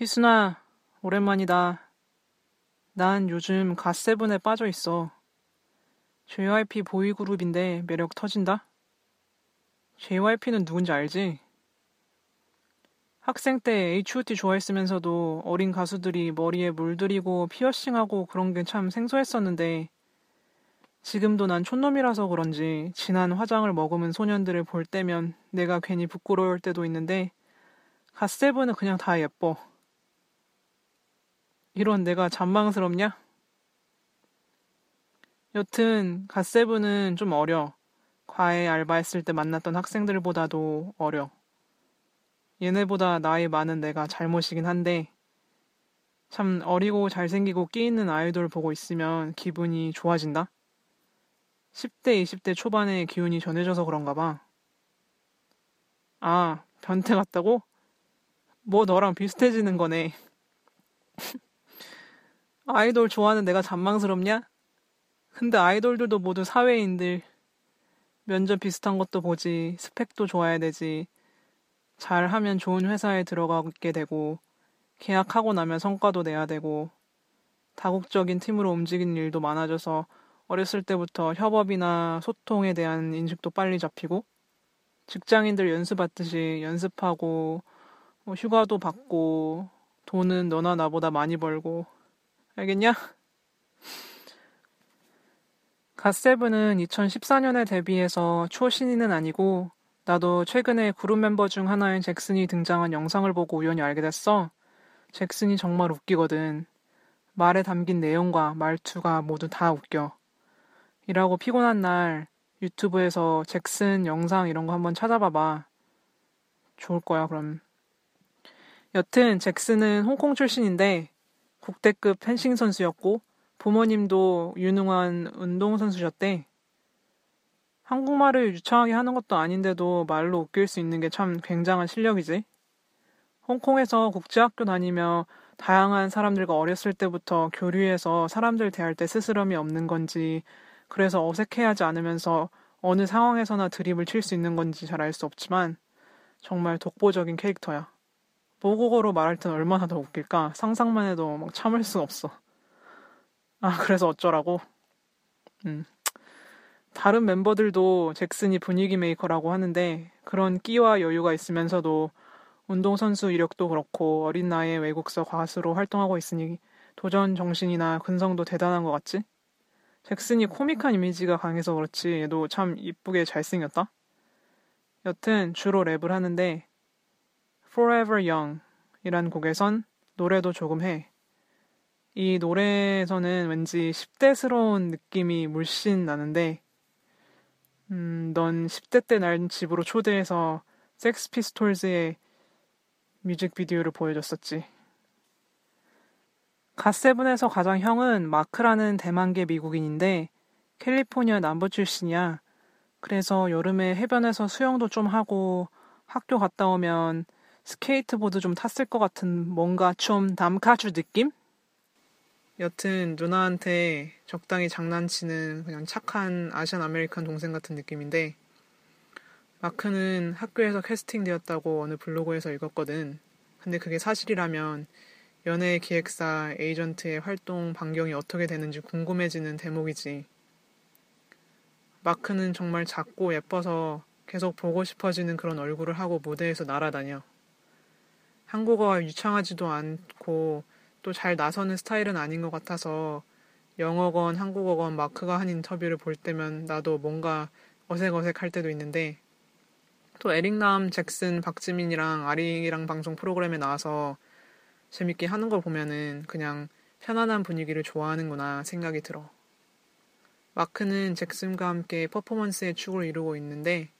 희순아, 오랜만이다. 난 요즘 갓세븐에 빠져 있어. JYP 보이그룹인데 매력 터진다? JYP는 누군지 알지? 학생 때 H.O.T 좋아했으면서도 어린 가수들이 머리에 물들이고 피어싱하고 그런 게 참 생소했었는데 지금도 난 촌놈이라서 그런지 진한 화장을 머금은 소년들을 볼 때면 내가 괜히 부끄러울 때도 있는데 갓세븐은 그냥 다 예뻐. 이런 내가 잔망스럽냐? 여튼 갓세븐은 좀 어려. 과외 알바했을 때 만났던 학생들보다도 어려. 얘네보다 나이 많은 내가 잘못이긴 한데 참 어리고 잘생기고 끼 있는 아이돌 보고 있으면 기분이 좋아진다. 10대, 20대 초반에 기운이 전해져서 그런가 봐. 아, 변태 같다고? 뭐 너랑 비슷해지는 거네. 아이돌 좋아하는 내가 잔망스럽냐? 근데 아이돌들도 모두 사회인들. 면접 비슷한 것도 보지, 스펙도 좋아야 되지. 잘하면 좋은 회사에 들어가게 되고, 계약하고 나면 성과도 내야 되고, 다국적인 팀으로 움직이는 일도 많아져서 어렸을 때부터 협업이나 소통에 대한 인식도 빨리 잡히고, 직장인들 연습받듯이 연습하고, 뭐 휴가도 받고, 돈은 너나 나보다 많이 벌고, 알겠냐? 갓세븐은 2014년에 데뷔해서 초신인은 아니고 나도 최근에 그룹 멤버 중 하나인 잭슨이 등장한 영상을 보고 우연히 알게 됐어. 잭슨이 정말 웃기거든. 말에 담긴 내용과 말투가 모두 다 웃겨. 일하고 피곤한 날 유튜브에서 잭슨 영상 이런 거 한번 찾아봐봐. 좋을 거야, 그럼. 여튼 잭슨은 홍콩 출신인데 국대급 펜싱 선수였고 부모님도 유능한 운동 선수셨대. 한국말을 유창하게 하는 것도 아닌데도 말로 웃길 수 있는 게 참 굉장한 실력이지. 홍콩에서 국제학교 다니며 다양한 사람들과 어렸을 때부터 교류해서 사람들 대할 때 스스럼이 없는 건지, 그래서 어색해하지 않으면서 어느 상황에서나 드립을 칠 수 있는 건지 잘 알 수 없지만, 정말 독보적인 캐릭터야. 모국어로 말할 땐 얼마나 더 웃길까? 상상만 해도 막 참을 수가 없어. 아, 그래서 어쩌라고? 음. 다른 멤버들도 잭슨이 분위기 메이커라고 하는데 그런 끼와 여유가 있으면서도 운동선수 이력도 그렇고 어린 나이에 외국서 가수로 활동하고 있으니 도전 정신이나 근성도 대단한 것 같지? 잭슨이 코믹한 이미지가 강해서 그렇지 얘도 참 이쁘게 잘생겼다? 여튼 주로 랩을 하는데 Forever Young 이란 곡에선 노래도 조금 해. 이 노래에서는 왠지 10대스러운 느낌이 물씬 나는데, 음, 넌 10대 때 날 집으로 초대해서 섹스 피스톨즈의 뮤직비디오를 보여줬었지. 갓세븐에서 가장 형은 마크라는 대만계 미국인인데 캘리포니아 남부 출신이야. 그래서 여름에 해변에서 수영도 좀 하고 학교 갔다 오면 스케이트보드 좀 탔을 것 같은 뭔가 좀 남카주 느낌? 여튼 누나한테 적당히 장난치는 그냥 착한 Asian American 동생 같은 느낌인데 마크는 학교에서 캐스팅 되었다고 어느 블로그에서 읽었거든. 근데 그게 사실이라면 연예 기획사 에이전트의 활동 반경이 어떻게 되는지 궁금해지는 대목이지. 마크는 정말 작고 예뻐서 계속 보고 싶어지는 그런 얼굴을 하고 무대에서 날아다녀. 한국어가 유창하지도 않고 또 잘 나서는 스타일은 아닌 것 같아서 영어건 한국어건 마크가 한 인터뷰를 볼 때면 나도 뭔가 어색어색할 때도 있는데 또 에릭남, 잭슨, 박지민이랑 아리랑 방송 프로그램에 나와서 재밌게 하는 걸 보면은 그냥 편안한 분위기를 좋아하는구나 생각이 들어. 마크는 잭슨과 함께 퍼포먼스의 축을 이루고 있는데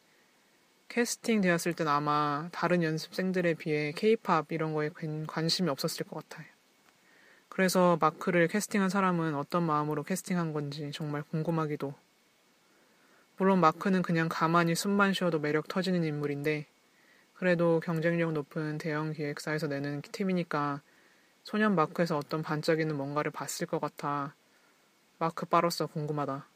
캐스팅 되었을 땐 아마 다른 연습생들에 비해 케이팝 이런 거에 관심이 없었을 것 같아요. 그래서 마크를 캐스팅한 사람은 어떤 마음으로 캐스팅한 건지 정말 궁금하기도. 물론 마크는 그냥 가만히 숨만 쉬어도 매력 터지는 인물인데, 그래도 경쟁력 높은 대형 기획사에서 내는 팀이니까 소년 마크에서 어떤 반짝이는 뭔가를 봤을 것 같아 마크 빠로서 궁금하다.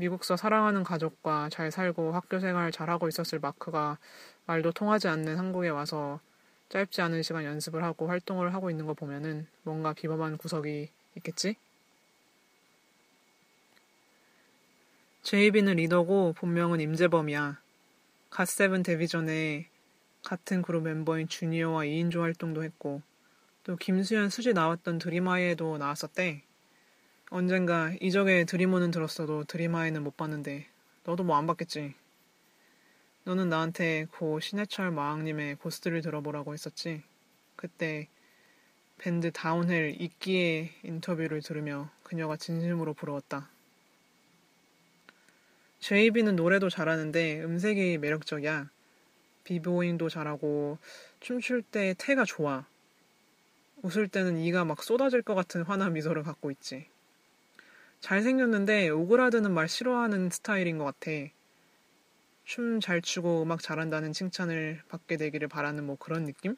미국서 사랑하는 가족과 잘 살고 학교 생활 잘하고 있었을 마크가 말도 통하지 않는 한국에 와서 짧지 않은 시간 연습을 하고 활동을 하고 있는 거 보면은 뭔가 비범한 구석이 있겠지? 제이비는 리더고 본명은 임재범이야. 갓세븐 데뷔 전에 같은 그룹 멤버인 주니어와 2인조 활동도 했고 또 김수현 수지 나왔던 드림하이에도 나왔었대. 언젠가 이적의 Dream On은 들었어도 드림하이는 못 봤는데 너도 뭐 안 봤겠지. 너는 나한테 고 신해철 마왕님의 고스트를 들어보라고 했었지. 그때 밴드 다운힐 이끼의 인터뷰를 들으며 그녀가 진심으로 부러웠다. 제이비는 노래도 잘하는데 음색이 매력적이야. B-boying도 잘하고 춤출 때 태가 좋아. 웃을 때는 이가 막 쏟아질 것 같은 환한 미소를 갖고 있지. 잘생겼는데 오그라드는 말 싫어하는 스타일인 것 같아. 춤 잘 추고 음악 잘한다는 칭찬을 받게 되기를 바라는 뭐 그런 느낌?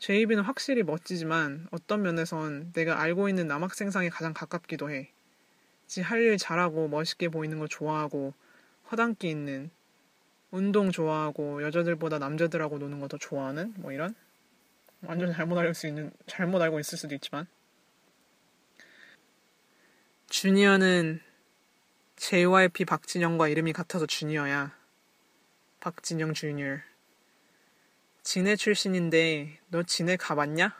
제이비는 확실히 멋지지만 어떤 면에선 내가 알고 있는 남학생상에 가장 가깝기도 해. 지 할 일 잘하고 멋있게 보이는 거 좋아하고 허당기 있는 운동 좋아하고 여자들보다 남자들하고 노는 거 더 좋아하는 뭐 이런 완전 잘못 알고 수 있는 잘못 알고 있을 수도 있지만 주니어는 JYP 박진영과 이름이 같아서 주니어야. 박진영 주니어. 진해 출신인데 너 진해 가봤냐?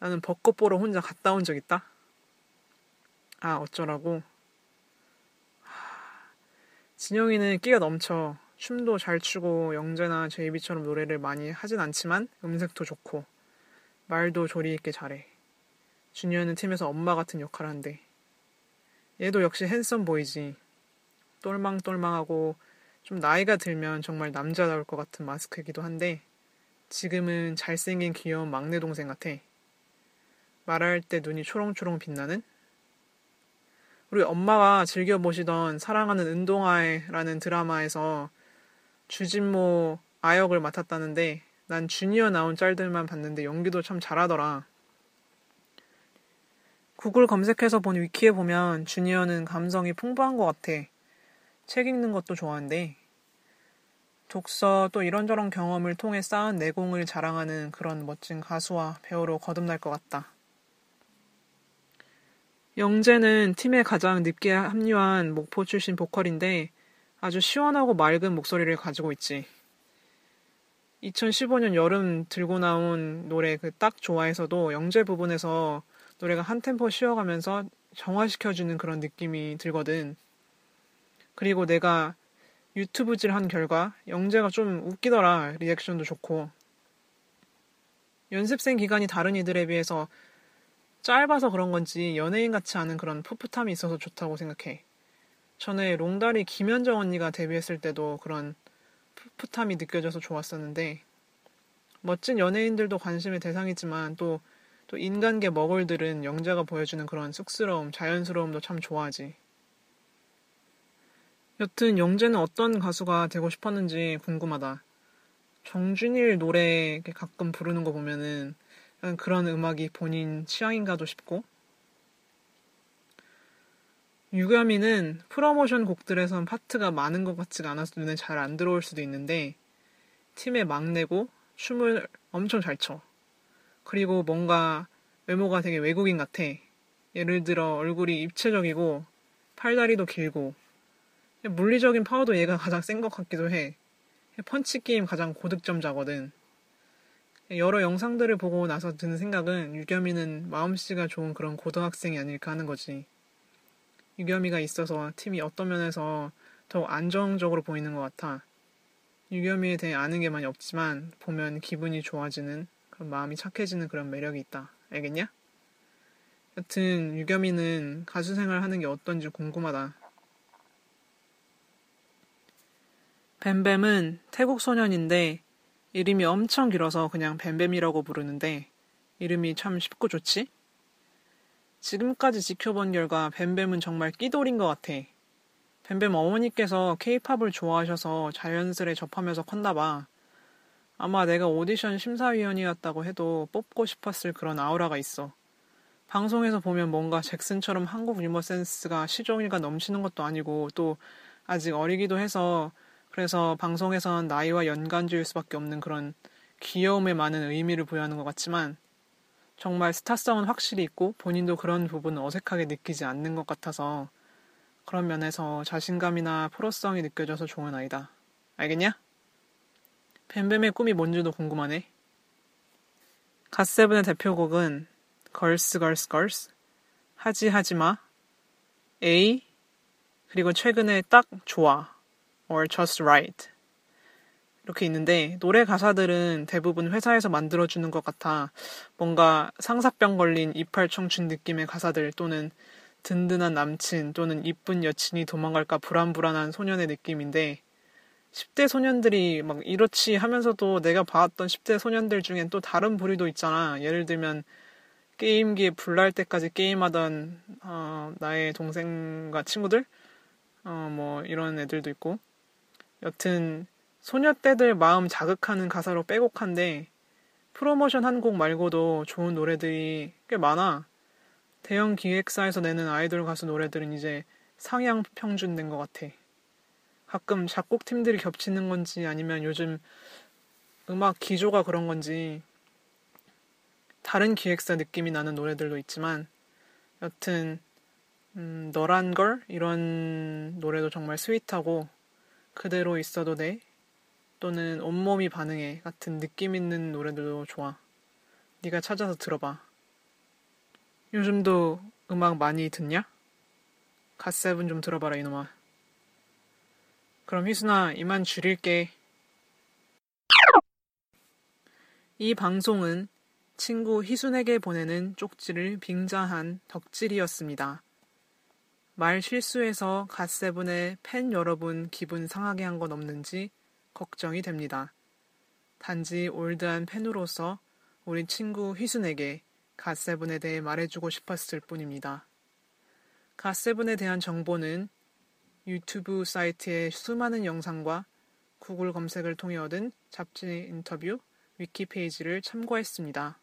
나는 벚꽃 보러 혼자 갔다 온 적 있다. 아 어쩌라고? 진영이는 끼가 넘쳐. 춤도 잘 추고 영재나 제이비처럼 노래를 많이 하진 않지만 음색도 좋고 말도 조리 있게 잘해. 주니어는 팀에서 엄마 같은 역할을 한대. 얘도 역시 핸섬 보이지. 똘망똘망하고 좀 나이가 들면 정말 남자다울 것 같은 마스크이기도 한데 지금은 잘생긴 귀여운 막내 동생 같아. 말할 때 눈이 초롱초롱 빛나는? 우리 엄마가 즐겨 보시던 사랑하는 운동화라는 드라마에서 주진모 아역을 맡았다는데 난 주니어 나온 짤들만 봤는데 연기도 참 잘하더라. 구글 검색해서 본 위키에 보면 주니어는 감성이 풍부한 것 같아. 책 읽는 것도 좋아한대. 독서 또 이런저런 경험을 통해 쌓은 내공을 자랑하는 그런 멋진 가수와 배우로 거듭날 것 같다. 영재는 팀에 가장 늦게 합류한 목포 출신 보컬인데 아주 시원하고 맑은 목소리를 가지고 있지. 2015년 여름 들고 나온 노래 그 딱 좋아해서도 영재 부분에서 노래가 한 템포 쉬어가면서 정화시켜주는 그런 느낌이 들거든. 그리고 내가 유튜브질 한 결과 영재가 좀 웃기더라. 리액션도 좋고. 연습생 기간이 다른 이들에 비해서 짧아서 그런 건지 연예인 같지 않은 그런 풋풋함이 있어서 좋다고 생각해. 전에 롱다리 김현정 언니가 데뷔했을 때도 그런 풋풋함이 느껴져서 좋았었는데 멋진 연예인들도 관심의 대상이지만 또 또 인간계 먹을들은 영자가 보여주는 그런 쑥스러움, 자연스러움도 참 좋아하지. 여튼 영재는 어떤 가수가 되고 싶었는지 궁금하다. 정준일 노래 가끔 부르는 거 보면은 그런 음악이 본인 취향인가도 싶고 유겸이는 프로모션 곡들에선 파트가 많은 것 같지가 않아서 눈에 잘 안 들어올 수도 있는데 팀의 막내고 춤을 엄청 잘 춰. 그리고 뭔가 외모가 되게 외국인 같아. 예를 들어 얼굴이 입체적이고 팔다리도 길고 물리적인 파워도 얘가 가장 센 것 같기도 해. 펀치 게임 가장 고득점자거든. 여러 영상들을 보고 나서 드는 생각은 유겸이는 마음씨가 좋은 그런 고등학생이 아닐까 하는 거지. 유겸이가 있어서 팀이 어떤 면에서 더 안정적으로 보이는 것 같아. 유겸이에 대해 아는 게 많이 없지만 보면 기분이 좋아지는 그런 마음이 착해지는 그런 매력이 있다. 알겠냐? 여튼 유겸이는 가수 생활 하는 게 어떤지 궁금하다. 뱀뱀은 태국 소년인데 이름이 엄청 길어서 그냥 뱀뱀이라고 부르는데 이름이 참 쉽고 좋지? 지금까지 지켜본 결과 뱀뱀은 정말 끼돌인 것 같아. 뱀뱀 어머니께서 케이팝을 좋아하셔서 자연스레 접하면서 컸나 봐. 아마 내가 오디션 심사위원이었다고 해도 뽑고 싶었을 그런 아우라가 있어. 방송에서 보면 뭔가 잭슨처럼 한국 유머 센스가 시종일관 넘치는 것도 아니고 또 아직 어리기도 해서 그래서 방송에선 나이와 연관지을 수밖에 없는 그런 귀여움에 많은 의미를 부여하는 것 같지만 정말 스타성은 확실히 있고 본인도 그런 부분은 어색하게 느끼지 않는 것 같아서 그런 면에서 자신감이나 프로성이 느껴져서 좋은 아이다. 알겠냐? 뱀뱀의 꿈이 뭔지도 궁금하네. 갓세븐의 대표곡은 걸스 걸스 걸스 하지 하지마 A 그리고 최근에 딱 좋아 or just right 이렇게 있는데 노래 가사들은 대부분 회사에서 만들어주는 것 같아 뭔가 상사병 걸린 이팔 청춘 느낌의 가사들 또는 든든한 남친 또는 이쁜 여친이 도망갈까 불안불안한 소년의 느낌인데 10대 소년들이 막 이렇지 하면서도 내가 봐왔던 10대 소년들 중엔 또 다른 부류도 있잖아. 예를 들면 게임기에 불날 때까지 게임하던 어, 나의 동생과 친구들 어, 뭐 이런 애들도 있고 여튼 소녀 때들 마음 자극하는 가사로 빼곡한데 프로모션 한 곡 말고도 좋은 노래들이 꽤 많아. 대형 기획사에서 내는 아이돌 가수 노래들은 이제 상향 평준된 것 같아. 가끔 작곡 팀들이 겹치는 건지 아니면 요즘 음악 기조가 그런 건지 다른 기획사 느낌이 나는 노래들도 있지만 여튼 음, 너란 Girl 이런 노래도 정말 sweet하고 그대로 있어도 돼 또는 온몸이 반응해 같은 느낌 있는 노래들도 좋아. 네가 찾아서 들어봐. 요즘도 음악 많이 듣냐? 갓세븐 좀 들어봐라 이놈아. 그럼 희순아, 이만 줄일게. 이 방송은 친구 희순에게 보내는 쪽지를 빙자한 덕질이었습니다. 말 실수해서 갓세븐의 팬 여러분 기분 상하게 한 건 없는지 걱정이 됩니다. 단지 올드한 팬으로서 우리 친구 희순에게 갓세븐에 대해 말해주고 싶었을 뿐입니다. 갓세븐에 대한 정보는 유튜브 사이트의 수많은 영상과 구글 검색을 통해 얻은 잡지 인터뷰, 위키 페이지를 참고했습니다.